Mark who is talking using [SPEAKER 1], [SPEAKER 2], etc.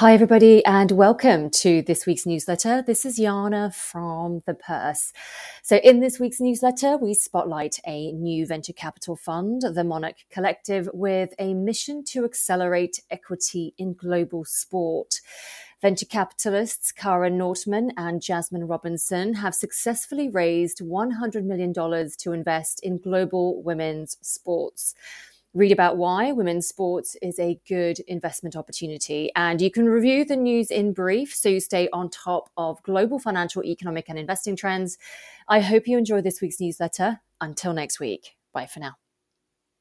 [SPEAKER 1] Hi, everybody, and welcome to this week's newsletter. This is Jana from The Purse. So, in this week's newsletter, we spotlight a new venture capital fund, the Monarch Collective, with a mission to accelerate equity in global sport. Venture capitalists Kara Nortman and Jasmine Robinson have successfully raised $100 million to invest in global women's sports read about why women's sports is a good investment opportunity. And you can review the news in brief so you stay on top of global financial, economic, and investing trends. I hope you enjoy this week's newsletter. Until next week, bye for now.